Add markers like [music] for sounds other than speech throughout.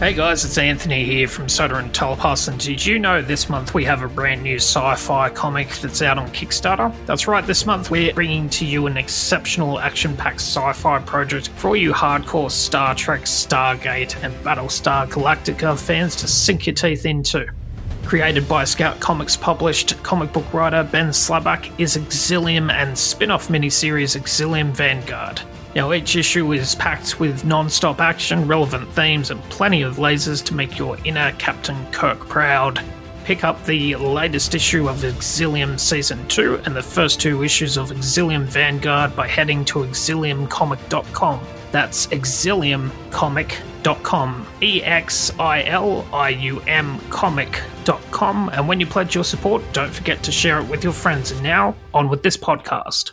Hey guys, it's Anthony here from Soda and Telepass, and did you know this month we have a brand new sci fi comic that's out on Kickstarter? That's right, this month we're bringing to you an exceptional action packed sci fi project for all you hardcore Star Trek, Stargate, and Battlestar Galactica fans to sink your teeth into. Created by Scout Comics published comic book writer Ben Slabak is Exilium and spin off miniseries Exilium Vanguard. Now, each issue is packed with non stop action, relevant themes, and plenty of lasers to make your inner Captain Kirk proud. Pick up the latest issue of Exilium Season 2 and the first two issues of Exilium Vanguard by heading to exiliumcomic.com. That's exiliumcomic.com. E X I L I U M comic.com. And when you pledge your support, don't forget to share it with your friends. And now, on with this podcast.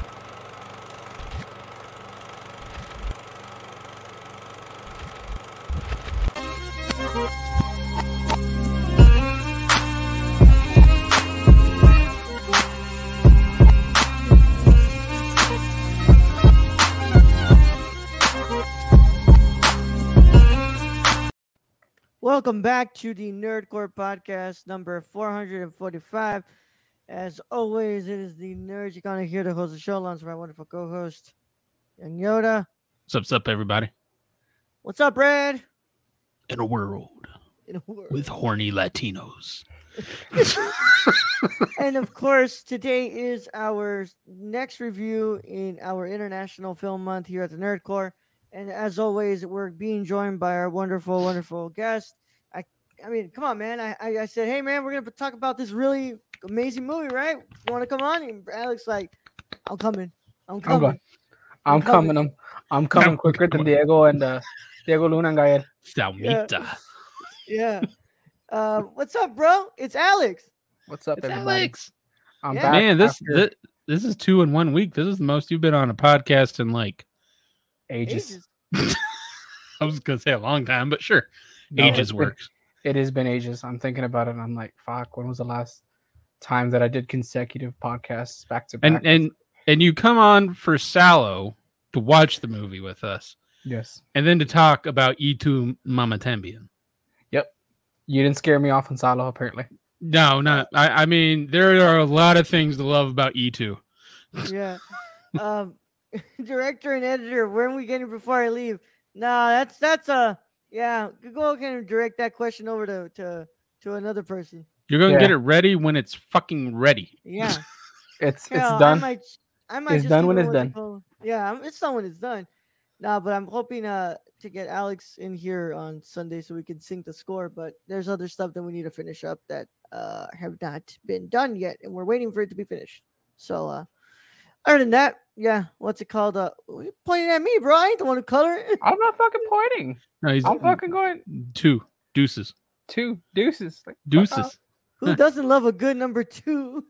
Welcome back to the Nerd Corps podcast number 445. As always, it is the nerds you're gonna hear the host the show, along with my wonderful co-host, Young Yoda. What's up, what's up, everybody? What's up, Brad? In a world In a world. with horny Latinos. [laughs] and of course, today is our next review in our International Film Month here at the Nerd Corps. And as always, we're being joined by our wonderful, wonderful guest. I, I mean, come on, man. I, I, I said, hey, man, we're gonna talk about this really amazing movie, right? You want to come on? And Alex like, I'm coming. I'm I'm coming. I'm I'm coming. coming. I'm, I'm coming I'm quicker than. Diego and uh, Diego Luna and Gael. Salmita. Yeah. Uh, what's up, bro? It's Alex. What's up, It's everybody? Alex. I'm Yeah. back. Man, this, this this is two in one week. This is the most you've been on a podcast in like ages. Ages. [laughs] I was gonna say a long time, but sure. No, ages it's been- works. It has been ages. I'm thinking about it. and I'm like, fuck. When was the last time that I did consecutive podcasts back to back? And and and you come on for Salo to watch the movie with us, yes, and then to talk about Y tu mamá también. Yep. You didn't scare me off on Salo. Apparently, No, not I, I mean there are a lot of things to love about E E2. yeah. [laughs] Um, [laughs] director and editor. When are we getting before I leave? Nah, that's that's a yeah. Go ahead and direct that question over to to to another person. You're gonna Yeah. get it ready when it's fucking ready. Yeah, [laughs] it's Hell, it's done. I might, I might It's just done when it's done. called? Yeah, I'm- it's done when it's done. Nah, but I'm hoping uh to get Alex in here on Sunday so we can sync the score. But there's other stuff that we need to finish up that uh have not been done yet, and we're waiting for it to be finished. So uh other than that, yeah, what's it called? Uh, what you pointing at me, bro? I ain't the one who color it. I'm not fucking pointing. No, he's I'm fucking going two deuces, two deuces. Like, fuck deuces. off. Who doesn't love a good number two?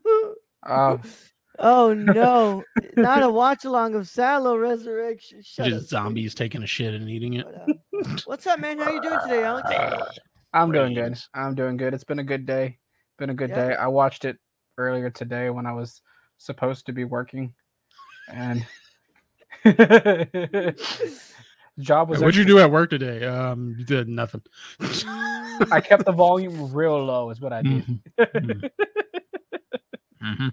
Oh, [laughs] oh no, not a watch along of Salo Resurrection. Shut just up, Steve. zombies taking a shit and eating it. What's up, man? How you doing today, Alex? [sighs] I'm doing good. I'm doing good. It's been a good day. Been a good Yeah. day. I watched it earlier today when I was supposed to be working, and [laughs] job was. Hey, what'd you do at work today? Um, you did nothing. I kept the [laughs] volume real low. Is what I did. Mhm. Mhm.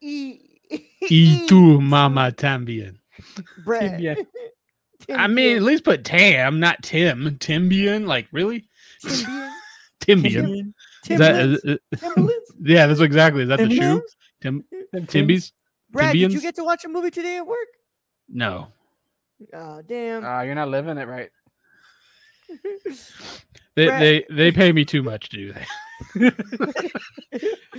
E E tu mama tambian. Brad. Tibia. I mean, at least put Tam, not Tim. Timbian, like really? Timbian. [laughs] Timbian. Tim- Is that, Timberlands? is- is- yeah, that's exactly. Is that the shoe? Timberlands? Tim [laughs] Them Timbies? Brad, did you get to watch a movie today at work? No. Oh, damn. Uh, you're not living it right. [laughs] They, Brad- they they pay me too much to do that.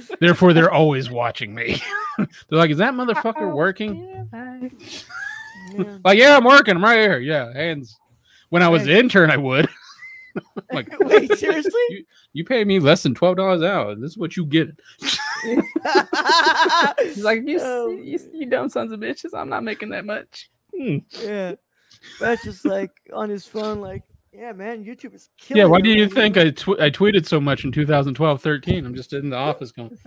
[laughs] Therefore, they're always watching me. they're like, "Is that motherfucker working?" Yeah. Like, yeah, I'm working. I'm right here. Yeah, hands. When I was an intern, I would. like, Wait, seriously? You, you pay me less than twelve dollars an hour. This is what you get. [laughs] He's like, you, [laughs] Oh, you, you dumb sons of bitches. I'm not making that much. Hmm. yeah. That's just like on his phone, like, yeah, man, YouTube is killing. Yeah, why it do you right think. I tw- I tweeted so much in 2012, 13? I'm just in the office going, [laughs]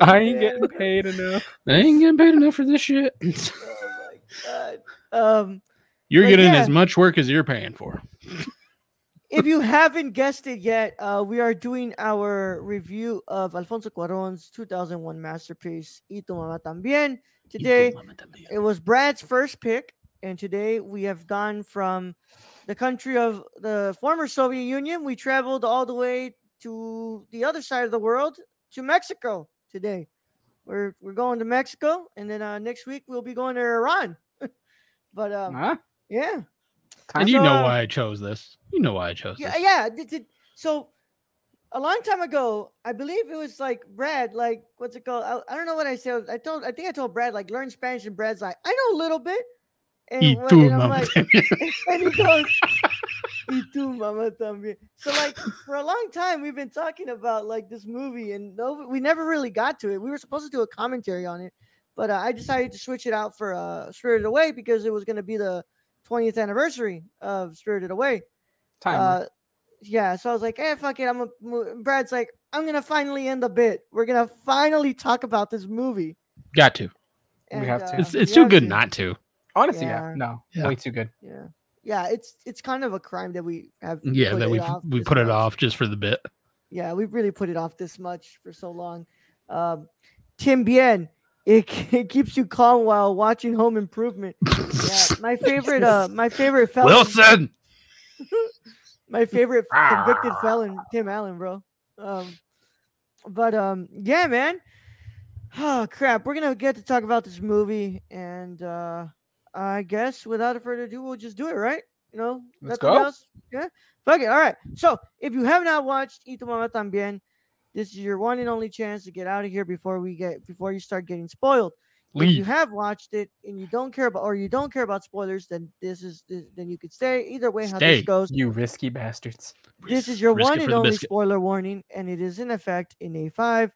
I ain't getting paid enough. I ain't getting paid enough for this shit. Oh my god. Um, You're getting yeah. as much work as you're paying for. If you haven't guessed it yet, uh, we are doing our review of Alfonso Cuarón's 2001 masterpiece, Y tu mamá también. Today, it was Brad's first pick, and today we have gone from the country of the former Soviet Union. We traveled all the way to the other side of the world to Mexico today. We're we're going to Mexico, and then uh, next week we'll be going to Iran. [laughs] but um, Huh? yeah, And you know why I chose this. You know why I chose yeah, this. yeah. did- so a long time ago, I believe it was like Brad, like what's it called? I, I don't know what I said. I told, I think I told Brad like learn Spanish, and Brad's like, I know a little bit. And, Y tu and I'm like, [laughs] and he goes, "Y tu mamá también." So like for a long time, we've been talking about like this movie, and no, we never really got to it. We were supposed to do a commentary on it, but uh, I decided to switch it out for uh, Spirited Away because it was going to be the 20th anniversary of Spirited Away. Time. Uh, yeah, so I was like, "Hey, fuck it." I'm a, Brad's like, "I'm gonna finally end the bit. We're gonna finally talk about this movie." Got to. We have to. It's, it's too good to. not to. Honestly, yeah. yeah. No, Yeah. way too good. Yeah, yeah. It's it's kind of a crime that we have. Yeah, that we we this put it off just for the bit. Yeah, we've really put it off this much for so long. Um, Tim Bien, it, [laughs] it keeps you calm while watching Home Improvement. Yeah, [laughs] my favorite, uh, my favorite felon, Wilson. [laughs] my favorite convicted felon, Tim Allen, bro. Um, but um, yeah, man. Oh crap, we're gonna get to talk about this movie, and uh, I guess without further ado, we'll just do it, right? You know, Let's go. else? Yeah, fuck it. All right. So if you have not watched Y tu mamá también, this is your one and only chance to get out of here before we get before you start getting spoiled. If you have watched it and you don't care about or you don't care about spoilers, then this is this, then you could stay. Either way, how Stay. this goes. You risky bastards. This is your Risk one and only biscuit. spoiler warning, and it is in effect in a five,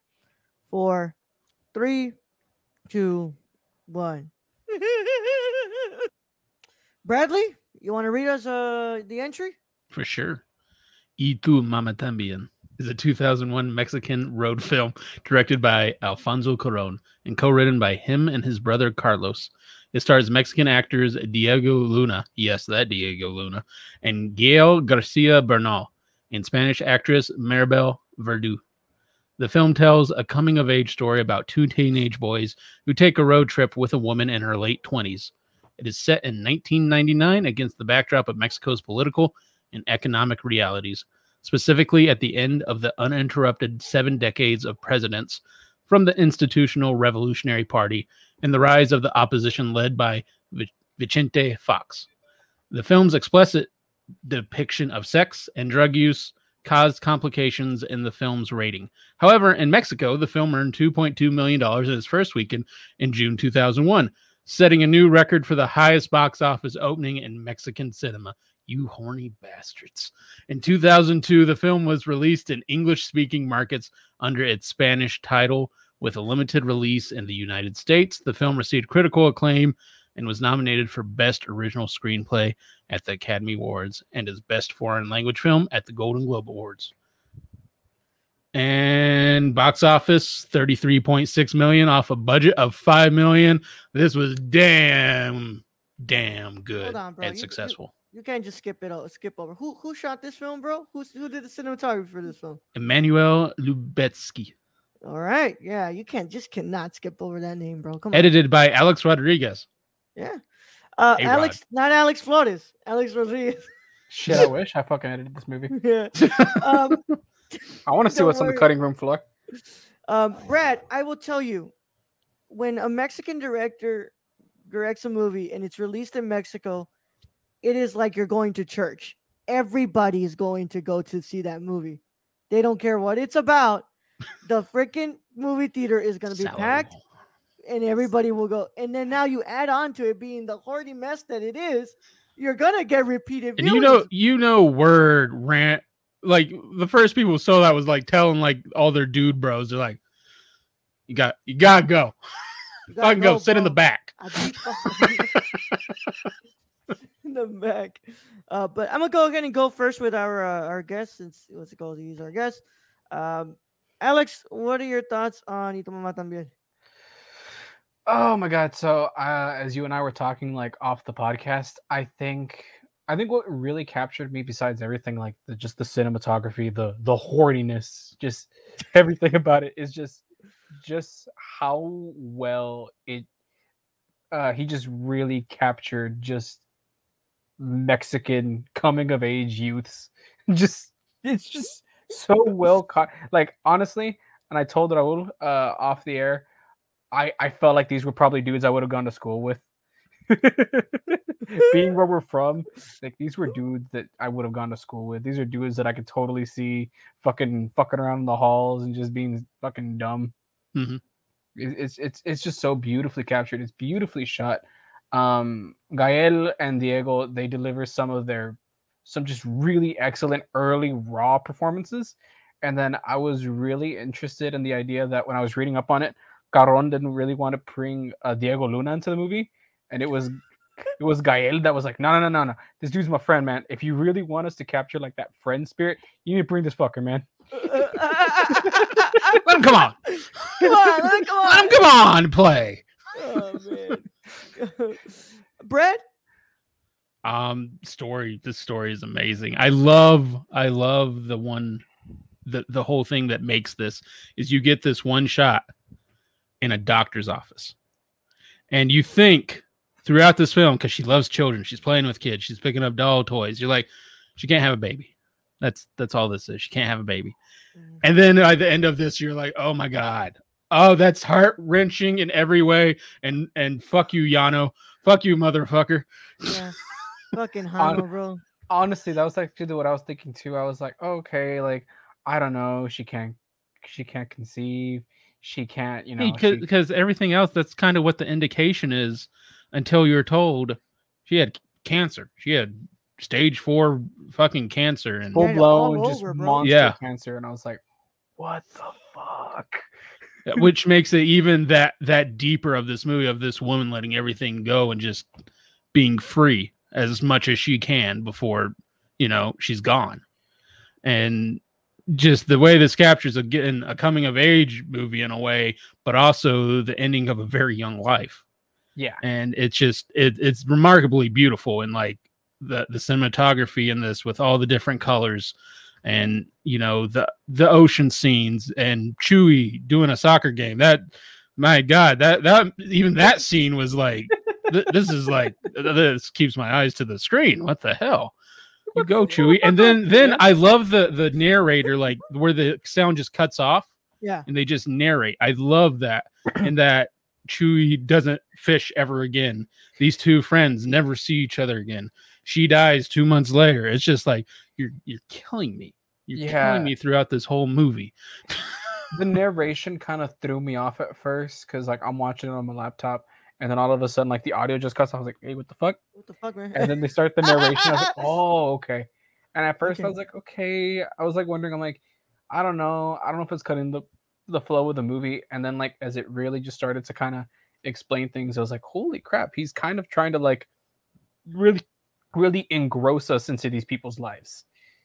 four, three, two, one. [laughs] Bradley, you want to read us uh the entry? For sure. Y tu mamá también is a 2001 Mexican road [laughs] film directed by Alfonso Cuarón and co-written by him and his brother Carlos. It stars Mexican actors Diego Luna, yes, that Diego Luna, and Gael Garcia Bernal, and Spanish actress Maribel Verdú. The film tells a coming of age story about two teenage boys who take a road trip with a woman in her late 20s. It is set in 1999 against the backdrop of Mexico's political and economic realities, specifically at the end of the uninterrupted seven decades of presidents from the Institutional Revolutionary Party and the rise of the opposition led by Vicente Fox. The film's explicit depiction of sex and drug use caused complications in the film's rating. However, in Mexico, the film earned $2.2 million in its first weekend in June 2001, setting a new record for the highest box office opening in Mexican cinema. You horny bastards. In 2002, the film was released in English speaking markets under its Spanish title with a limited release in the United States. The film received critical acclaim and was nominated for Best Original Screenplay at the Academy Awards and as Best Foreign Language Film at the Golden Globe Awards. And box office 33.6 million off a budget of 5 million. This was damn, damn good on, and you- successful. You can't just skip it. o- Skip over. Who who shot this film, bro? Who's who did the cinematography for this film? Emmanuel Lubezki. All right, yeah, you can't just cannot skip over that name, bro. Come on. Edited by Alex Rodriguez. Yeah. Uh, A-Rod. Alex, not Alex Flores. Alex Rodriguez. Shit, I wish I fucking edited this movie. [laughs] yeah. Um, [laughs] I want to see Don't what's on the cutting room floor. um, Brad, I will tell you, when a Mexican director directs a movie and it's released in Mexico, it is like you're going to church. Everybody is going to go to see that movie. They don't care what it's about. The freaking movie theater is going to be Salary. packed and everybody will go. And then now you add on to it being the horny mess that it is, you're going to get repeated And you know, you know, word rant. like the first people saw that was like telling like all their dude bros, they're like, "You got, you gotta go, You gotta fucking go, sit in the back." [laughs] I beat fucking- in the back. Uh, but I'm gonna go ahead and go first with our uh, our guest since what's it called? He's our guest. Um, Alex, what are your thoughts on Y tu mamá también? Oh my god! So, uh, as you and I were talking like off the podcast, I think I think what really captured me, besides everything, like the, just the cinematography, the the horniness, just [laughs] everything about it is just just how well it. Uh, he just really captured just Mexican coming of age youths. [laughs] Just it's just so well caught. Like honestly, and I told Raul uh, off the air. I, I felt like these were probably dudes I would have gone to school with. [laughs] Being where we're from, like these were dudes that I would have gone to school with. These are dudes that I could totally see fucking fucking around in the halls and just being fucking dumb. Mhm. It's it's it's just so beautifully captured. It's beautifully shot. Um, Gael and Diego they deliver some of their some just really excellent early raw performances. And then I was really interested in the idea that when I was reading up on it, Cuarón didn't really want to bring uh, Diego Luna into the movie, and it was [laughs] it was Gael that was like, no, no, no, no, no. This dude's my friend, man. If you really want us to capture like that friend spirit, you need to bring this fucker, man. [laughs] Let him come on, Come on, let it- come on. let him come on, play. Oh man. [laughs] Brett? Um, story. This story is amazing. I love, I love the one, the the whole thing that makes this is you get this one shot in a doctor's office, and you think throughout this film because she loves children, she's playing with kids, she's picking up doll toys. You're like, she can't have a baby. That's that's all this is. She can't have a baby. And then at the end of this, you're like, oh my god, oh that's heart wrenching in every way. And and fuck you, Jano, fuck you, motherfucker. Yeah. Fucking [laughs] Jano, bro. Honestly, that was actually what I was thinking too. I was like, okay, like I don't know, she can't she can't conceive, she can't, you know, she- because everything else that's kind of what the indication is until you're told she had cancer she had stage four fucking cancer and full blown just bro. monster Yeah. cancer, and I was like, what the fuck? [laughs] which makes it even that that deeper of this movie of this woman letting everything go and just being free as much as she can before you know she's gone. And just the way this captures again a coming of age movie in a way but also the ending of a very young life. Yeah, and it's just it, it's remarkably beautiful and like the the cinematography in this with all the different colors and you know the the ocean scenes and Chuy doing a soccer game that my god that that even that scene was like th- this is like this keeps my eyes to the screen what the hell you go Chuy and then then I love the the narrator like where the sound just cuts off Yeah. and they just narrate. I love that. [clears throat] and that Chuy doesn't fish ever again. These two friends never see each other again. She dies two months later. It's just like you're you're killing me. You're Yeah. killing me throughout this whole movie. the [laughs] narration kind of threw me off at first because like I'm watching it on my laptop, and then all of a sudden like the audio just cuts. off. I was like, hey, what the fuck? What the fuck, man? And then they start the narration. I was like, [laughs] oh, okay. And at first I was like, okay. I was like wondering. I'm like, I don't know. I don't know if it's cutting the the flow of the movie. And then like as it really just started to kind of explain things, I was like, holy crap, he's kind of trying to like really, really engross us into these people's lives.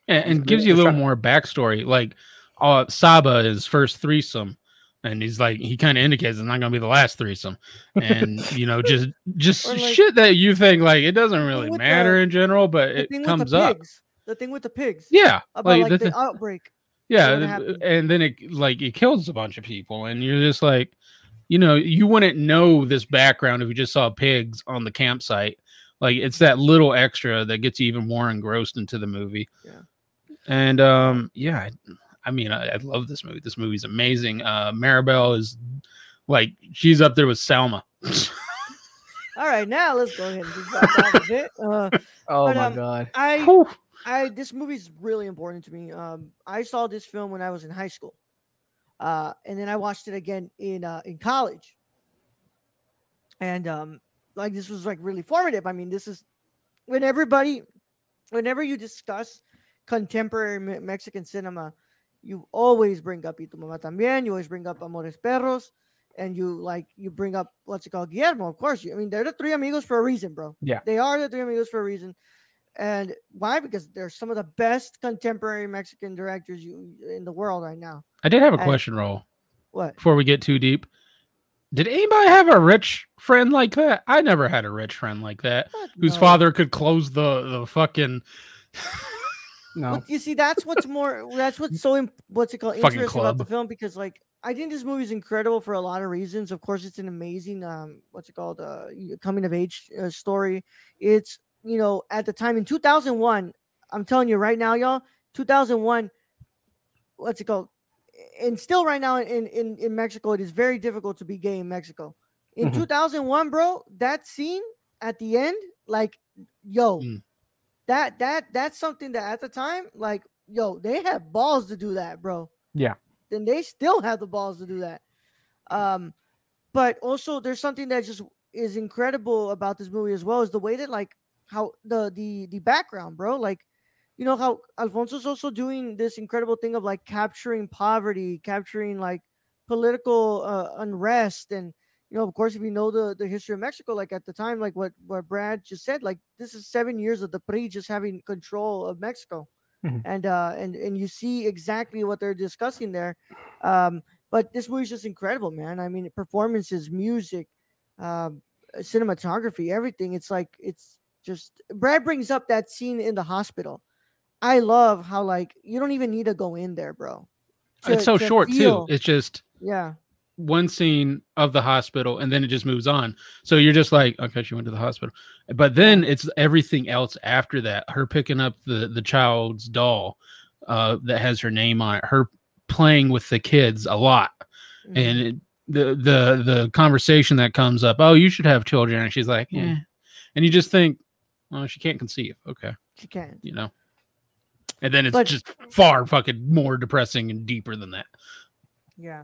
And, and gives you a little more backstory. Like uh Saba is first threesome, and he's like he kind of indicates it's not gonna be the last threesome, and [laughs] you know just just like, shit that you think like it doesn't really matter the- in general, but the it thing comes with the up. pigs. The thing with the pigs. Yeah, About like, the the thi- outbreak. yeah, and then it like it kills a bunch of people, and you're just like, you know, you wouldn't know this background if you just saw pigs on the campsite. Like it's that little extra that gets you even more engrossed into the movie. Yeah. And um, yeah, I, I mean, I, I love this movie. This movie's amazing. Uh, Maribel is like she's up there with Salma. All right, now let's go ahead and just [laughs] back down a bit. Uh, Oh But, my um, god. I Whew. I this movie's really important to me. Um, I saw this film when I was in high school, uh, and then I watched it again in uh, in college. And um, like this was like really formative. I mean, this is when everybody, whenever you discuss contemporary Me- Mexican cinema, you always bring up Y tu mamá también. You always bring up Amores Perros, and you like you bring up what's it called Guillermo. Of course, you, I mean they're the three amigos for a reason, bro. Yeah. they are the three amigos for a reason. And why? Because they're some of the best contemporary Mexican directors you in the world right now. I did have a I- question, roll What? before we get too deep. Did anybody have a rich friend like that? I never had a rich friend like that whose no. father could close the the fucking [laughs] No. But you see, that's what's more. That's what's so. What's it called? Fucking Interesting about the film because, like, I think this movie is incredible for a lot of reasons. Of course, it's an amazing. Um, what's it called? Uh, coming of age uh, story. It's you know at the time in two thousand one. I'm telling you right now, y'all. Two thousand one. What's it called? And still, right now in in in Mexico, it is very difficult to be gay in Mexico. In Mhm. thousand one, bro, that scene at the end, like, yo, Mm. That that that's something that at the time, like, yo, they had balls to do that, bro. Yeah. Then they still have the balls to do that. Um, but also there's something that just is incredible about this movie as well is the way that like how the the the background, bro. Like, you know how Alfonso's also doing this incredible thing of like capturing poverty, capturing like political uh, unrest and you know, of course, if you know the, the history of Mexico, like at the time, like what, what Brad just said, like this is seven years of the PRI just having control of Mexico. Mhm. And uh and and you see exactly what they're discussing there. Um, but this movie's just incredible, man. I mean, performances, music, um, cinematography, everything. It's like it's just Brad brings up that scene in the hospital. I love how like you don't even need to go in there, bro. it's so short feel- too. It's just yeah. One scene of the hospital and then it just moves on. So you're just like, okay, she went to the hospital. But then it's everything else after that. Her picking up the the child's doll uh that has her name on it, her playing with the kids a lot. Mhm. And it, the the the conversation that comes up, oh, you should have children. And she's like, Mm. yeah. And you just think, oh, she can't conceive. Okay. she can't. You know. And then it's But- just far fucking more depressing and deeper than that. Yeah.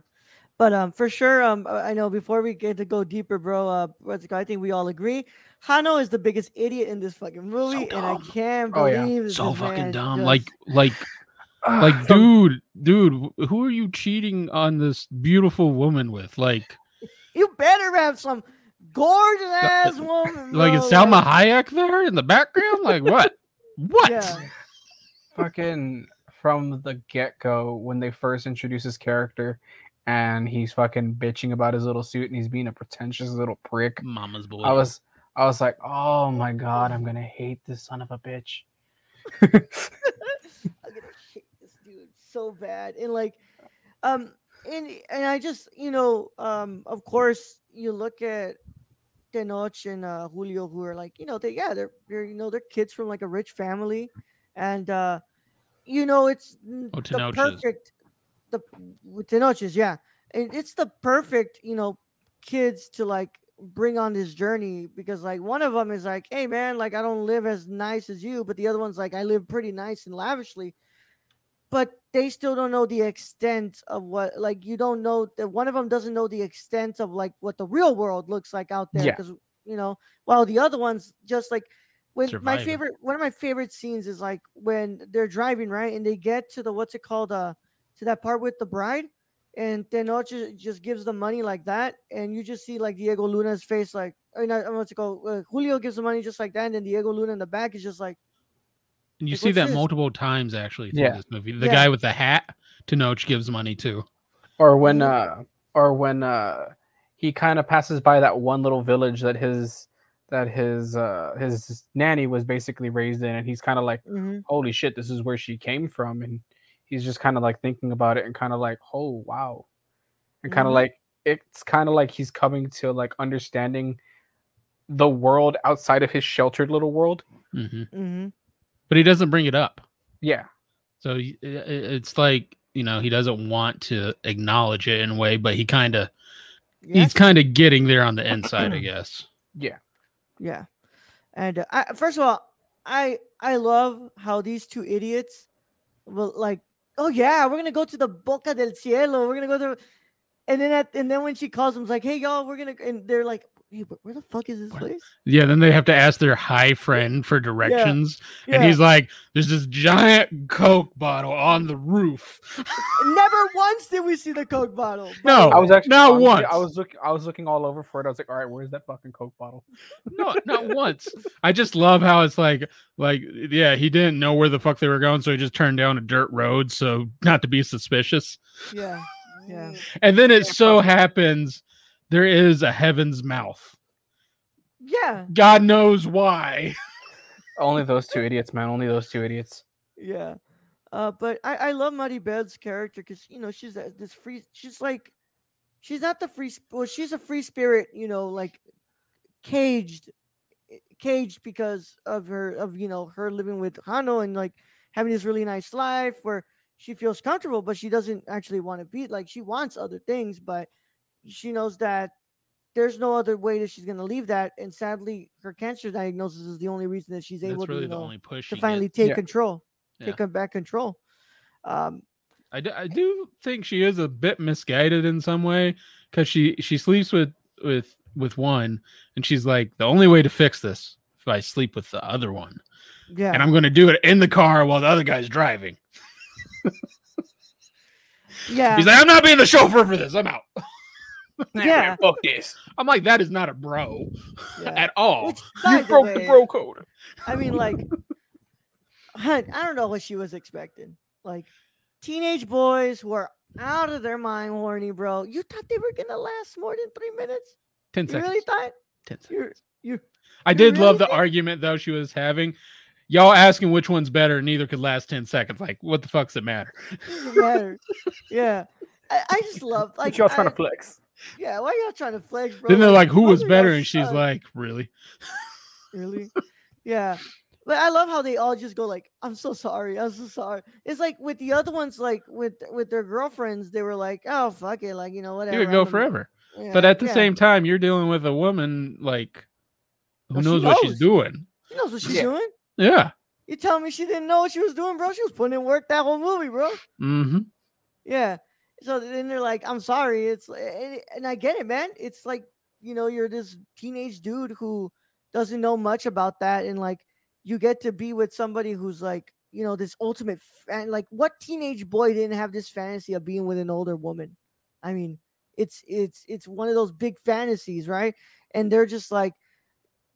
But um for sure, um I I know before we get to go deeper, bro, uh what's it called? I think we all agree. Jano is the biggest idiot in this fucking movie, and I can't Oh, yeah. believe that So fucking dumb. just- Like like [sighs] like dude dude who are you cheating on this beautiful woman with like [laughs] you better have some gorgeous ass woman. [laughs] like bro, is salma hayek there in the background like what [laughs] what Yeah. fucking from the get go when they first introduce his character and he's fucking bitching about his little suit and he's being a pretentious little prick. mama's boy I was I was like, oh my god, I'm gonna hate this son of a bitch. [laughs] I'm gonna hate this dude so bad. And like, um, and and I just you know, um, of course you look at Tenoch and uh, Julio, who are like, you know, they yeah, they're they're you know they're kids from like a rich family, and uh, you know it's Oh, the perfect the with Tenoch's, yeah, and it's the perfect you know kids to like bring on this journey because like one of them is like hey man like i don't live as nice as you but the other one's like i live pretty nice and lavishly. But they still don't know the extent of what like you don't know that one of them doesn't know the extent of like what the real world looks like out there Yeah. because you know while the other ones just like when my favorite one of my favorite scenes is like when they're driving right and they get to the what's it called uh to that part with the bride and Tenoch ju- just gives the money like that, and you just see like Diego Luna's face, like, or not, what's it called? Uh, Julio gives the money just like that, and then Diego Luna in the back is just like, and you like, see that this? multiple times actually through Yeah. this movie the Yeah. guy with the hat Tenoch gives money to Or when uh or when uh he kind of passes by that one little village that his that his uh his nanny was basically raised in and he's kind of like mhm, holy shit this is where she came from and he's just kind of like thinking about it and kind of like oh wow. And kind of Mhm. like it's kind of like he's coming to like understanding the world outside of his sheltered little world. Hmm mhm. but he doesn't bring it up. Yeah. So y- i- i- it's like you know he doesn't want to acknowledge it in a way but he kind of Yeah, he's kind of getting there on the inside i [clears throat] guess. Yeah. Yeah. And uh, I, first of all, I I love how these two idiots, will like, oh yeah, we're gonna go to the Boca del Cielo, we're gonna go to, and then at and then when she calls them, it's like, hey y'all, we're gonna, and they're like, hey, but where the fuck is this place? Yeah, then they have to ask their high friend for directions, and he's like, "There's this giant Coke bottle on the roof." [laughs] never once did we see the Coke bottle. by [laughs] No, I was actually Not honestly, once. I was looking. I was looking all over for it. I was like, all right, where's that fucking Coke bottle? [laughs] no, not once. I just love how it's like, like, yeah, he didn't know where the fuck they were going, so he just turned down a dirt road, so not to be suspicious. yeah, yeah. And then it so happens there is a heaven's mouth. Yeah, God knows why. [laughs] Only those two idiots, man. Only those two idiots. yeah. Uh, but I, I love Maribel's character because you know she's a, this free. She's like, she's not the free. Well, she's a free spirit. You know, like caged, eh, caged because of her of you know her living with Jano and like having this really nice life where she feels comfortable, but she doesn't actually want to be like she wants other things, but she knows that there's no other way that she's gonna leave that. And sadly, her cancer diagnosis is the only reason that she's able That's to you the know only push. to finally gets. take Yeah. control, Yeah. take back control. Um, I do, I do think she is a bit misguided in some way because she she sleeps with with with one, and she's like, the only way to fix this if I sleep with the other one, yeah, and I'm going to do it in the car while the other guy's driving. yeah, He's like, I'm not being the chauffeur for this. I'm out. Yeah. Fuck this. I'm like, that is not a bro yeah. [laughs] at all. Which, You broke the way, bro code. I mean, [laughs] like, I don't know what she was expecting. Like, teenage boys were out of their mind horny, bro. You thought they were gonna last more than three minutes? Ten You seconds. really thought? Ten seconds. You're you I you did love the think- argument though she was having. Y'all asking which one's better, neither could last 10 seconds. Like, what the fuck's it matter? doesn't matter. [laughs] yeah. I, I just love like Like y'all trying I- to flex. Yeah. Why are y'all trying to flex, bro? then they're like, who was better? And she's suck. like, really? really yeah but i love how they all just go like i'm so sorry i'm so sorry it's like with the other ones like with with their girlfriends they were like oh fuck it like you know whatever You could I'm go forever. Yeah, But at the yeah. same time, you're dealing with a woman like who No, she knows what knows. she's doing. she knows what she's Yeah. doing Yeah. you telling me she didn't know what she was doing bro she was putting in work that whole movie bro Mm-hmm. yeah so then they're like i'm sorry. It's and, and i get it man. It's like you know you're this teenage dude who doesn't know much about that and like you get to be with somebody who's like you know this ultimate fan like what teenage boy didn't have this fantasy of being with an older woman? I mean it's it's it's one of those big fantasies right? And they're just like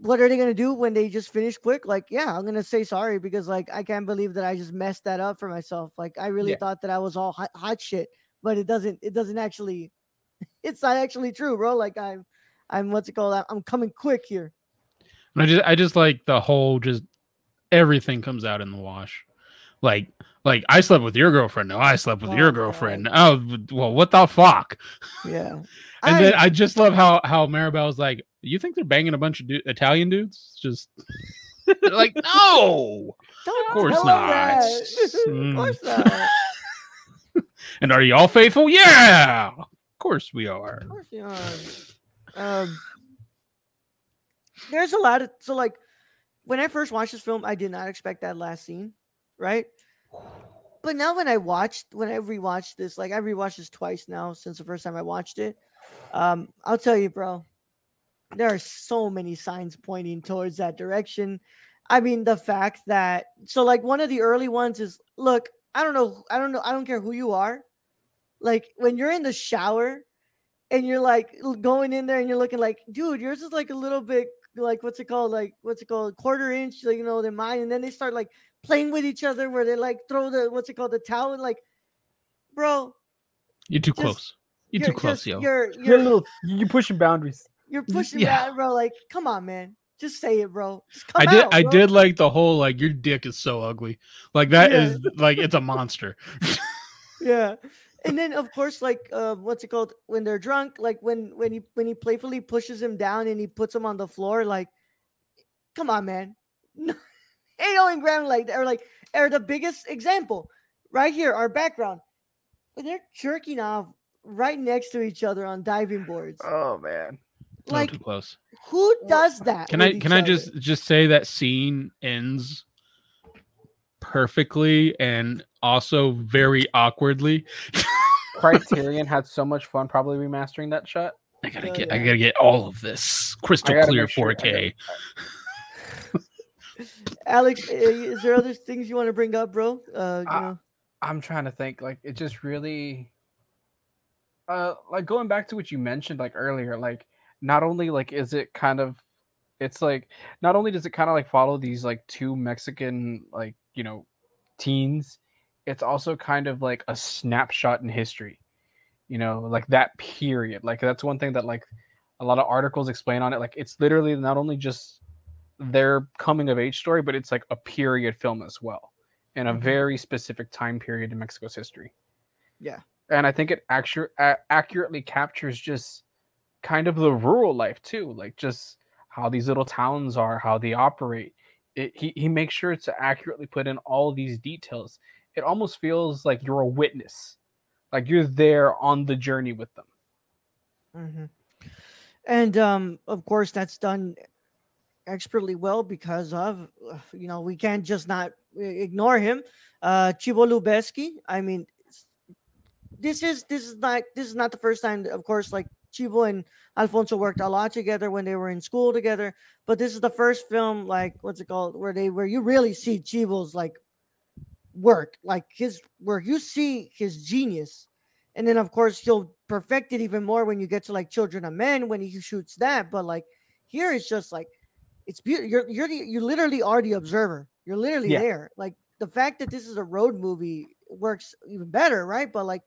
what are they going to do when they just finish quick? Like yeah i'm going to say sorry because like i can't believe that i just messed that up for myself. Like i really Yeah. thought that i was all hot, hot shit but it doesn't it doesn't actually [laughs] it's not actually true bro like i'm i'm what's it called I'm- i'm coming quick here I just I just like the whole just everything comes out in the wash. Like like I slept with your girlfriend. No, I slept with Oh, your God. girlfriend. Oh well, what the fuck? yeah [laughs] And then I just love how how Maribel's like, you think they're banging a bunch of du- Italian dudes? Just like no. don't of course tell 'em not. that. [laughs] of course mm. not [laughs] And are y'all faithful? Yeah, of course we are. Of course you are. Um, there's a lot of so like when I first watched this film, I did not expect that last scene, right? But now when I watched, when I rewatched this, like I rewatched this twice now since the first time I watched it. Um, I'll tell you, bro, there are so many signs pointing towards that direction. I mean, the fact that so like one of the early ones is look, I don't know, I don't know, I don't care who you are. Like when you're in the shower and you're like going in there and you're looking like, dude, yours is like a little bit like what's it called? Like what's it called? Quarter inch, like you know, than mine. And then they start like playing with each other where they like throw the what's it called, the towel and like, bro, You're too Just- close. You're, you're too close, just- yo. You're You're you're little. You're pushing boundaries. you're [laughs] pushing yeah. that, bro. Like, come on, man. Just say it, bro. Just come I did. out, I bro. did like the whole like your dick is so ugly. Like that Yeah. is like it's a monster. yeah [laughs] and then of course like uh what's it called when they're drunk like when when he when he playfully pushes him down and he puts him on the floor like come on man no, [laughs] ain't no Graham like that or like or the biggest example right here our background when they're jerking off right next to each other on diving boards Oh man. No, like too close. who does that Can I can I other? just just say that scene ends perfectly and also very awkwardly. [laughs] Criterion had so much fun probably remastering that shot. I gotta Oh, get I gotta get all of this crystal clear make sure- 4K. [laughs] Alex, uh, is there other things you want to bring up, bro? Uh, you Uh, know, I'm trying to think. Like it just really, uh, like going back to what you mentioned like earlier. Like not only like is it kind of, it's like not only does it kind of like follow these like two Mexican like you know, teens, it's also kind of like a snapshot in history. You know, like that period. Like that's one thing that like a lot of articles explain on it. Like it's literally not only just their coming of age story, but it's like a period film as well in a Mhm. very specific time period in Mexico's history. Yeah. And I think it actu- a- accurately captures just kind of the rural life too, like just how these little towns are, how they operate. It, he, he makes sure to accurately put in all these details. It almost feels like you're a witness, like you're there on the journey with them. Mm-hmm. and um, of course that's done expertly well because of uh, you know we can't just not ignore him. Uh, Chivo Lubezki. I mean, this is this is not this is not the first time. Of course, like Chivo and Alfonso worked a lot together when they were in school together. But this is the first film, like what's it called, where they where you really see Chivo's like work, like his where You see his genius, and then of course he'll perfect it even more when you get to like Children of Men when he shoots that. But like here, it's just like it's beautiful. You're you're the, you literally are the observer. You're literally Yeah. there. Like the fact that this is a road movie works even better, right? But like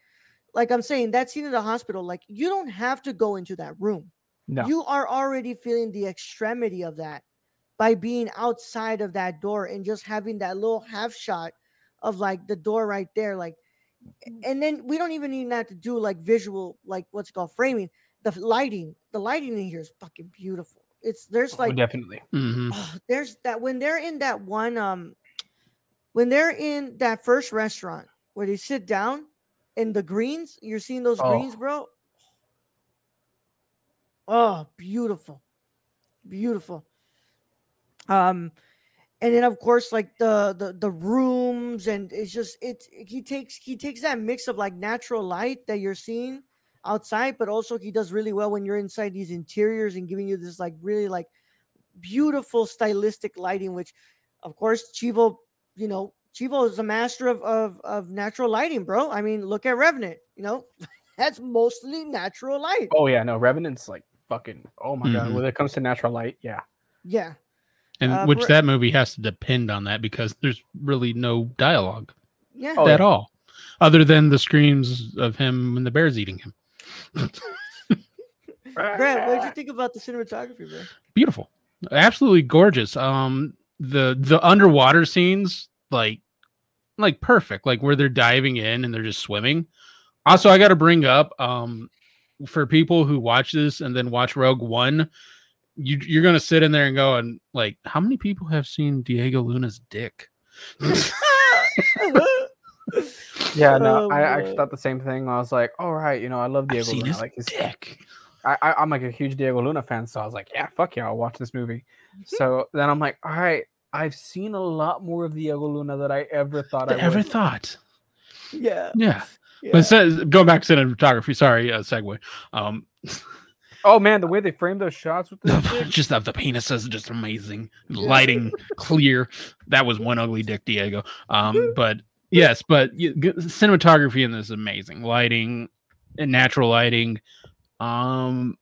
like I'm saying, that scene in the hospital, like you don't have to go into that room. No. You are already feeling the extremity of that by being outside of that door and just having that little half shot of like the door right there. Like, and then we don't even even have to do like visual, like what's it called framing. The lighting, the lighting in here is fucking beautiful. It's there's Oh, like definitely. hmm oh, there's that when they're in that one um when they're in that first restaurant where they sit down and the greens? You're seeing those Oh. greens bro oh beautiful. Beautiful. Um and then of course like the the the rooms and it's just it he takes he takes that mix of like natural light that you're seeing outside but also he does really well when you're inside these interiors and giving you this like really like beautiful stylistic lighting which of course chivo you know chivo is a master of of, of natural lighting bro i mean look at revenant you know [laughs] that's mostly natural light Oh yeah, no, Revenant's like fucking. Oh my god, Mhm. when it comes to natural light, yeah. yeah And Uh, which Bra- that movie has to depend on that because there's really no dialogue yeah Oh, at yeah. all, other than the screams of him when the bear's eating him. [laughs] brad what did you think about the cinematography bro Beautiful, absolutely gorgeous. Um, the the underwater scenes, like, like perfect, like where they're diving in and they're just swimming. Also, I got to bring up, um, for people who watch this and then watch Rogue One, you you're gonna sit in there and go and like, how many people have seen Diego Luna's dick? [laughs] Yeah, no, Oh, I actually thought the same thing. I was like, all right, you know, I love Diego Luna. his Like his, dick. I, I, I'm like a huge Diego Luna fan, so I was like, yeah, fuck yeah, I'll watch this movie. So then I'm like, all right, I've seen a lot more of Diego Luna than I ever thought I ever would. thought. yeah, Yeah. yeah. But go back to cinematography. Sorry, uh, segue. Um, [laughs] Oh man, the way they framed those shots with dick. [laughs] just of the penises, just amazing. Lighting [laughs] clear. That was one ugly dick, Diego. Um, but yes, but cinematography in this is amazing. Lighting and natural lighting. Um,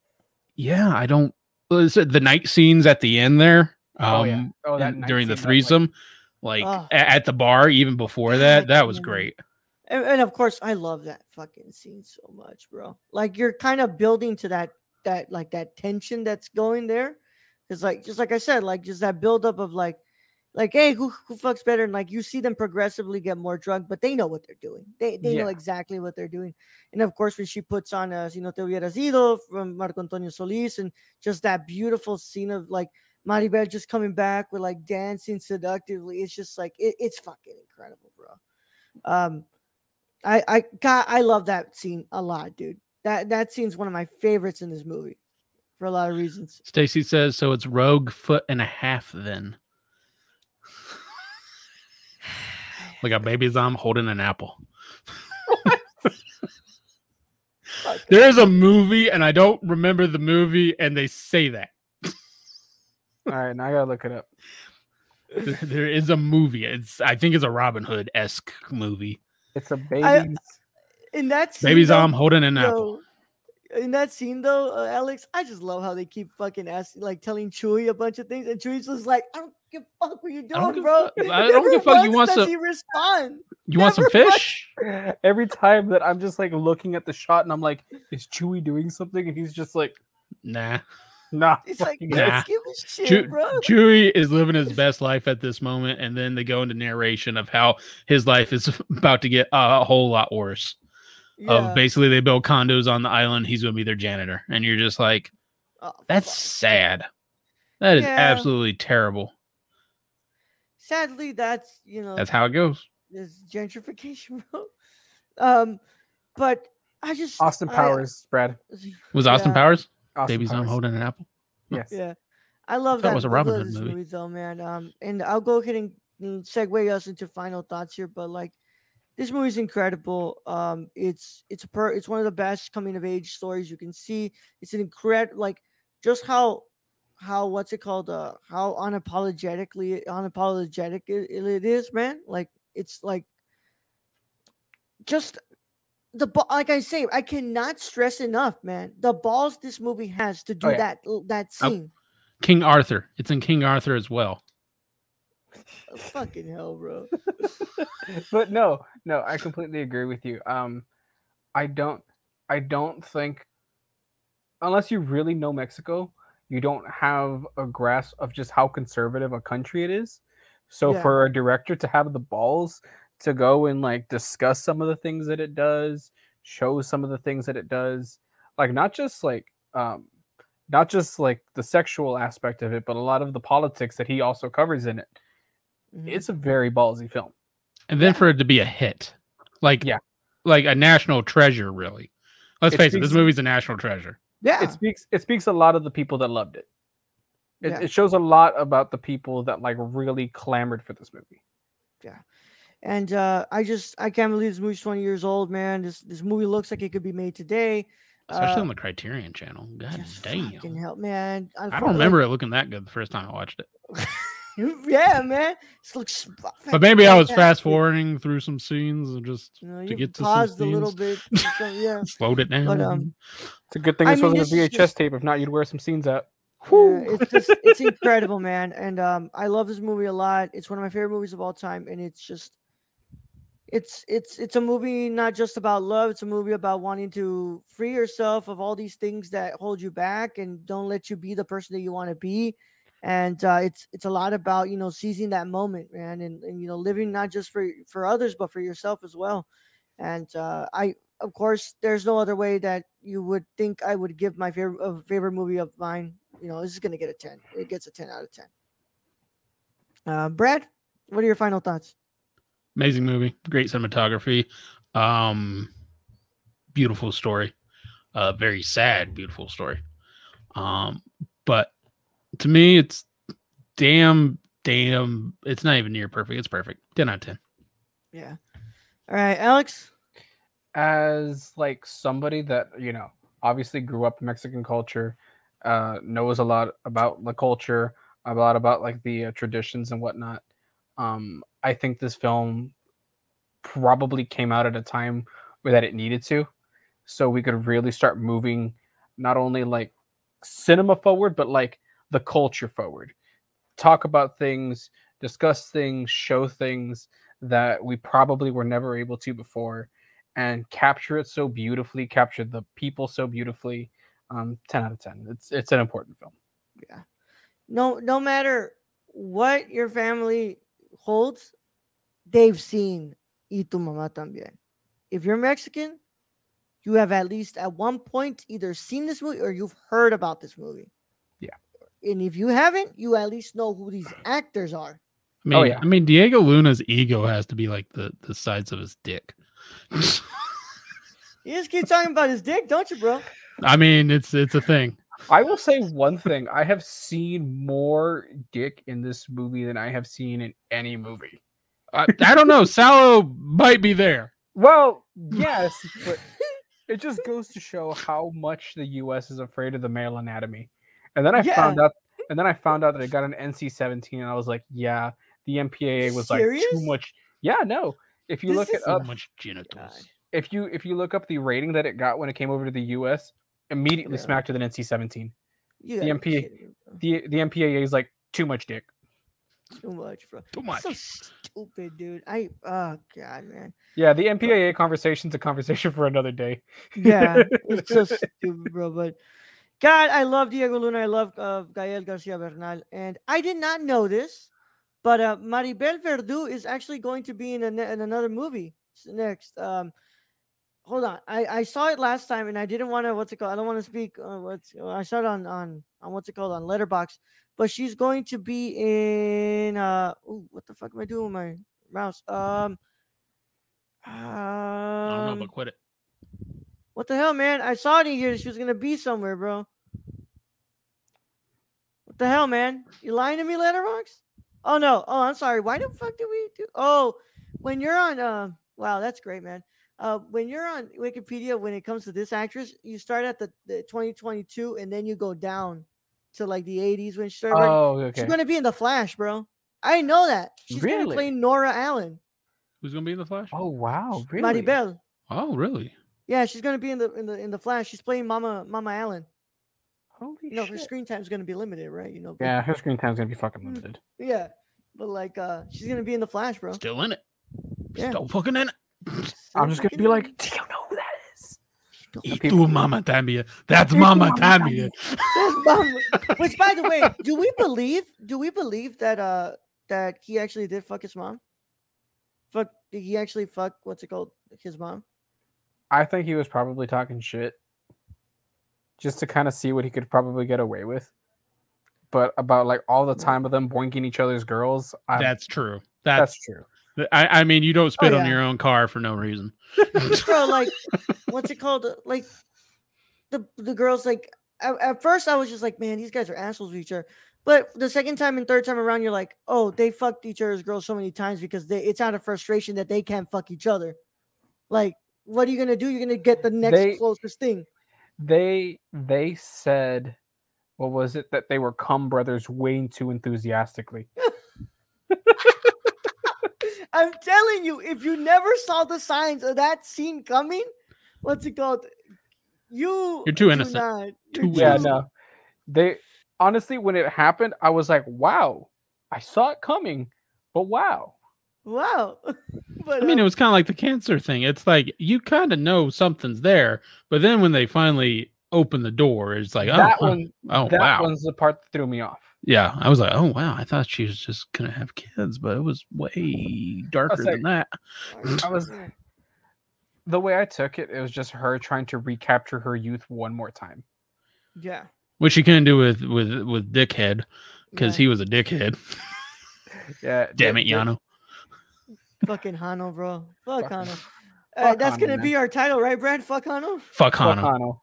yeah, I don't. uh, The night scenes at the end there. Um, Oh, yeah. Oh, in- during the that, like- threesome, like, Oh. at the bar, even before that, that was great. and, and of course i love that fucking scene so much bro. Like you're kind of building to that that like that tension that's going there. Because like just like i said like just that buildup of like like hey who, who fucks better? And like you see them progressively get more drunk but they know what they're doing. They, they know exactly what they're doing. And of course when she puts on uh, si no te hubieras ido from marco antonio solis and just that beautiful scene of like maribel just coming back with like dancing seductively it's just like it, it's fucking incredible bro um I I got I love that scene a lot, dude. That that scene's one of my favorites in this movie for a lot of reasons. Stacy says, so it's rogue foot and a half then. [sighs] Like a baby's arm holding an apple. [laughs] There is a movie, and I don't remember the movie, and they say that. All right, now I gotta look it up. There- [laughs] there is a movie. It's I think it's a Robin Hood esque movie. It's a baby. I- in that scene, Baby's though, arm holding an apple. in that scene though, uh, Alex, I just love how they keep fucking asking, like telling Chuy a bunch of things, and Chuy's just like, "I don't give a fuck what you I don't doing, give bro." fuck. I don't [laughs] give a fuck. You once want does some- he respond? You want some Never mind. fish? [laughs] Every time that I'm just like looking at the shot and I'm like, is Chuy doing something? And he's just like, Nah. Nah. [laughs] He's like, fucking "Don't Nah. give a shit, Chew- bro." [laughs] Chuy is living his best life at this moment, and then they go into narration of how his life is [laughs] about to get a whole lot worse. Yeah. Of basically, they build condos on the island. He's going to be their janitor, and you're just like, Oh, that's fuck. sad. That is Yeah. absolutely terrible. sadly that's you know That's how it goes. there's gentrification, bro. Um, but I just Austin I- Powers, Brad. Was Austin Yeah. Powers? Austin Baby's arm Powers. holding an apple. [laughs] Yes. Yeah, I love thought it that. was a Robin Hood movie. movie though, man. Um, and I'll go ahead and segue us into final thoughts here. But like, this movie's incredible. Um, it's it's a per it's one of the best coming of age stories you can see. It's an incredible like just how how what's it called uh how unapologetically unapologetic it, it is man like it's like just the ba- like I say, I cannot stress enough, man. The balls this movie has to do Oh, yeah. that that Oh. scene. King Arthur. It's in King Arthur as well. Oh, fucking hell, bro. [laughs] but no, no, I completely agree with you. Um, I don't, I don't think, unless you really know Mexico, you don't have a grasp of just how conservative a country it is. So Yeah. for a director to have the balls to go and like discuss some of the things that it does, show some of the things that it does, like not just like um not just like the sexual aspect of it, but a lot of the politics that he also covers in it. Mhm. It's a very ballsy film. And then Yeah. for it to be a hit, like Yeah. like a national treasure, really. Let's It face it, this movie's a national treasure. yeah, it speaks it speaks a lot of the people that loved it. It, Yeah. it shows a lot about the people that like really clamored for this movie. And uh, I just I can't believe this movie's twenty years old, man. This this movie looks like it could be made today. Especially Uh, on the Criterion channel. God just damn. fucking hell, man. I felt don't remember it looking that good the first time I watched it. [laughs] yeah, man. This looks. But maybe I was fast forwarding through some scenes and just You, know, to get to some paused a little bit. [laughs] so, yeah. slowed it down. But, um, It's a good thing I this mean, wasn't a VHS just- tape. If not, you'd wear some scenes out. Yeah, it's just it's incredible, man. And um, I love this movie a lot. It's one of my favorite movies of all time, and it's just it's it's it's a movie not just about love. It's a movie about wanting to free yourself of all these things that hold you back and don't let you be the person that you want to be. And uh, it's it's a lot about you know seizing that moment, man, and, and you know living not just for for others but for yourself as well. And uh, I of course, there's no other way that you would think I would give my favorite uh, favorite movie of mine. You know, this is gonna get a ten. It gets a ten out of ten. Uh, Brad, what are your final thoughts? Amazing movie, great cinematography, um, beautiful story, uh, very sad, beautiful story. Um, but to me, it's damn, damn. It's not even near perfect. It's perfect. Ten out of ten. Yeah. All right, Alex. As like somebody that you know obviously grew up in Mexican culture, uh, knows a lot about the culture, a lot about like the uh, traditions and whatnot. Um, I think this film probably came out at a time where that it needed to, so we could really start moving not only like cinema forward, but like the culture forward. Talk about things, discuss things, show things that we probably were never able to before, and capture it so beautifully, capture the people so beautifully. Um, ten out of ten. It's it's an important film. Yeah. No, no matter what your family holds, they've seen Y tu mamá también. If you're Mexican, you have at least at one point either seen this movie or you've heard about this movie. Yeah. And if you haven't, you at least know who these [sighs] actors are. I mean, Oh, yeah. I mean, Diego Luna's ego has to be like the the size of his dick. [laughs] You just keep talking about his dick, don't you, bro? I mean, it's it's a thing. I will say one thing: I have seen more dick in this movie than I have seen in any movie. I, I don't know. [laughs] Salo might be there. Well, [laughs] yes, but it just goes to show how much the U.S. is afraid of the male anatomy. And then I Yeah. found out, and then I found out that it got an NC-17, and I was like, yeah, the MPAA was like too much. Yeah, no. If you This look it is- So up, much genitals. if you if you look up the rating that it got when it came over to the U.S., immediately Yeah. smacked with an NC-17. You The gotta MP kidding me, bro. The the MPAA is like too much dick. Too much, bro. Too It's So stupid, dude. I oh god, man. Yeah, the MPAA conversation's a conversation [laughs] for another day. Yeah, [laughs] it's so stupid, bro. But God, I love Diego Luna. I love uh, Gael Garcia Bernal, and I did not know this, but uh, Maribel Verdú is actually going to be in, a, in another movie next. Um, hold on, I, I saw it last time, and I didn't want to. What's it called? I don't want to speak. Uh, what's I saw it on on on what's it called on Letterboxd, but she's going to be in. Uh, ooh, what the fuck am I doing with my mouse? Um. I don't know, um, but quit it. what the hell, man? I saw it in here. She was gonna be somewhere, bro. What the hell, man? You lying to me, Letterboxd? Oh no. Oh, I'm sorry. Why the fuck did we do? Oh, when you're on. Uh, wow, that's great, man. Uh, when you're on Wikipedia, when it comes to this actress, you start at the, the 2022 and then you go down to like the 80s when she started. working. Oh, okay. She's gonna be in the Flash, bro. I know that. She's gonna Really? play Nora Allen, Who's gonna be in the Flash? Oh wow, really? Maribel. Oh, really? Yeah, she's gonna be in the in the in the Flash. She's playing Mama Mama Allen. Holy you know her screen time is going to be limited right you know but- Yeah, her screen time's gonna be fucking Mm. limited. yeah but like uh she's going to be in the flash bro Still in it. Yeah. Still fucking in it. I'm just gonna be like, do you know who that is? Y people- tu Mama [laughs] Tambia. That's Mama Mama Tambia. That's [laughs] Mama- which by the way do we believe do we believe that uh that he actually did fuck his mom fuck did he actually fuck what's it called his mom I think he was probably talking shit just to kind of see what he could probably get away with. But about like all the time of them boinking each other's girls, I, That's true. that's, That's, true. I, I mean, you don't spit oh, on Oh, yeah. your own car for no reason. [laughs] bro like [laughs] what's it called like the the girls like at, at first i was just like man these guys are assholes with each other but the second time and third time around you're like oh they fucked each other's girls so many times because they it's out of frustration that they can't fuck each other like what are you gonna do you're gonna get the next They- closest thing They they said what was it that they were cum brothers way too enthusiastically. I'm telling you if you never saw the signs of that scene coming what's it called you You're too innocent. not- Too you're Yeah, innocent. no. They honestly when it happened, I was like, wow, I saw it coming, but wow. wow [laughs] but I mean, uh, it was kind of like the cancer thing. It's like you kind of know something's there, but then when they finally open the door, it's like, oh, that huh. one oh, that wow. one's the part that threw me off. Yeah, I was like, oh wow, I thought she was just gonna have kids, but it was way [laughs] darker like- than that. I was the way I took it, it was just her trying to recapture her youth one more time. yeah Which she couldn't do with with with Dickhead because yeah. he was a dickhead. [laughs] Yeah. [laughs] Damn it, Jano. Fucking Jano, bro. Fuck Fuck- Jano. Uh, fuck that's Jano, gonna man. be our title, right, Brad? Fuck Jano. Fuck Fuck Jano. Jano.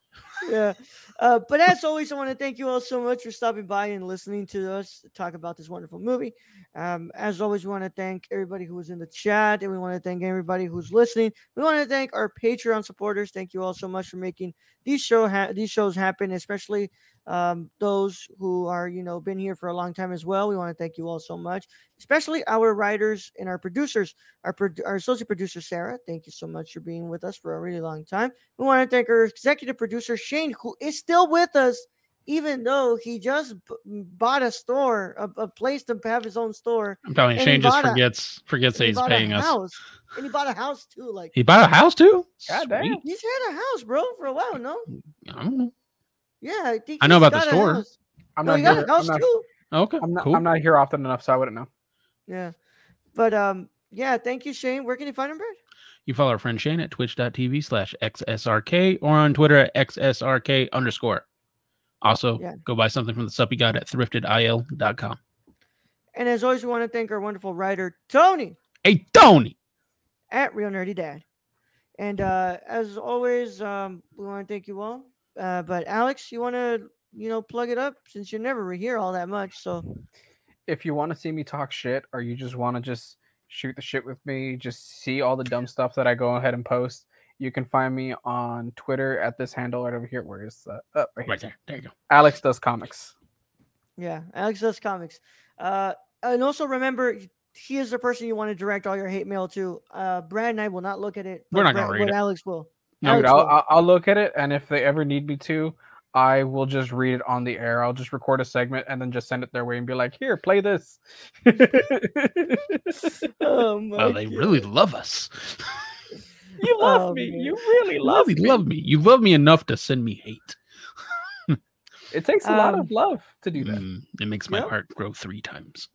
Yeah. Uh, but as always, I want to thank you all so much for stopping by and listening to us talk about this wonderful movie. Um, as always, we want to thank everybody who was in the chat, and we want to thank everybody who's listening. We want to thank our Patreon supporters. Thank you all so much for making these show ha- these shows happen, especially um, those who are you know been here for a long time as well. We want to thank you all so much, especially our writers and our producers. Our pro- our associate producer Sarah, thank you so much for being with us for a really long time. We want to thank our executive producer Shane, who is still with us, even though he just b- bought a store, a, a place to have his own store. I'm telling you, he Shane just bought a- forgets forgets that and he he's paying a us. house, and he bought a house too. Like He bought a house too. God damn. He's had a house, bro, for a while. No, I don't know. Yeah, I think I know about the got store. house. I'm No, not he here. I'm not, too. Okay, I'm not, cool. I'm not here often enough, so I wouldn't know. Yeah, but um, yeah, thank you, Shane. Where can you find him, Brad? You follow our friend Shane at twitch.tv slash XSRK or on Twitter at XSRK underscore. Also, Yeah. go buy something from the Suppy God at thriftedil.com. And as always, we want to thank our wonderful writer Tony. Hey, Tony! at Real Nerdy Dad. And uh, as always, um, we want to thank you all. Uh, but Alex, you want to, you know, plug it up since you're never here all that much. So If you want to see me talk shit, or you just want to just shoot the shit with me, just see all the dumb [laughs] stuff that I go ahead and post. You can find me on Twitter at this handle right over here. Where is that? Oh, right. Right there. There you go. Alex does comics. Yeah, Alex does comics. Uh, and also remember, he is the person you want to direct all your hate mail to. Uh, Brad and I will not look at it. We're but not gonna Brad- read but it. Alex will. No, Dude, I'll. I'll, I'll look at it, and if they ever need me to, I will just read it on the air. I'll just record a segment and then just send it their way and be like, "Here, play this." [laughs] [laughs] Oh my Well, they God. really love us. you [laughs] love Oh, me. man. You really love really me. love me. You love me enough to send me hate. It takes a lot Um, of love to do that. Mm, it makes my Yep. heart grow three times.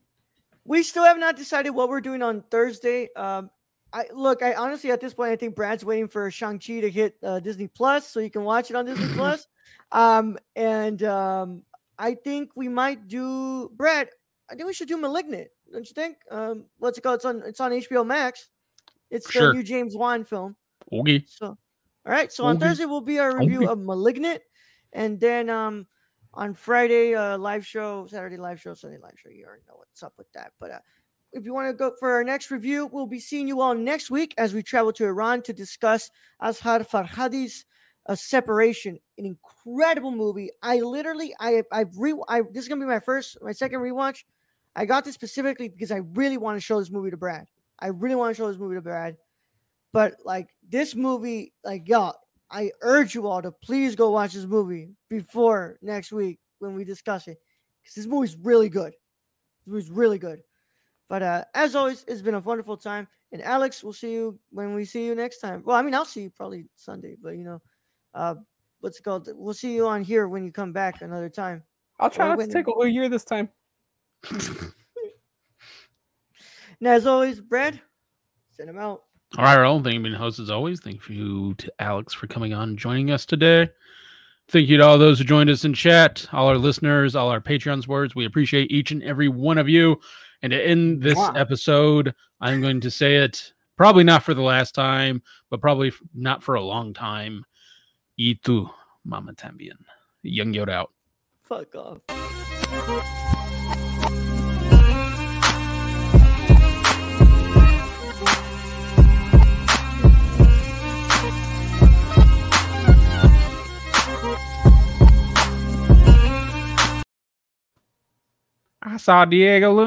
We still have not decided what we're doing on Thursday. Um, I look. I honestly, at this point, I think Brad's waiting for Shang Chi to hit uh, Disney Plus, so you can watch it on Disney [clears throat] Plus. Um, and um, I think we might do Brad. I think we should do Malignant. Don't you think? Um, what's it called? It's on. It's on HBO Max. It's the Sure. new James Wan film. Okay. So, all right. So on Okay. Thursday will be our review Okay. of *Malignant*, and then um on Friday, uh, live show, Saturday live show, Sunday live show. You already know what's up with that. But uh, if you want to go for our next review, we'll be seeing you all next week as we travel to Iran to discuss Asghar Farhadi's uh, *Separation*, an incredible movie. I literally, I, I've re, I this is gonna be my first, my second rewatch. I got this specifically because I really want to show this movie to Brad. I really want to show this movie to Brad. But like this movie, like y'all, I urge you all to please go watch this movie before next week when we discuss it. Because this movie's really good. This movie's really good. But uh as always, it's been a wonderful time. And Alex, we'll see you when we see you next time. Well, I mean, I'll see you probably Sunday, but you know, uh what's it called? We'll see you on here when you come back another time. I'll try Or not to take a whole year this time. [laughs] And as always, Brad, send him out. All right, well, thank you, being host as always. Thank you to Alex for coming on and joining us today. Thank you to all those who joined us in chat, all our listeners, all our Patreon's words. We appreciate each and every one of you. And to end this Mwah. episode, I'm going to say it probably not for the last time, but probably not for a long time. Y tu, Mama También. Young Yoda out. Fuck off. I saw Diego Luna.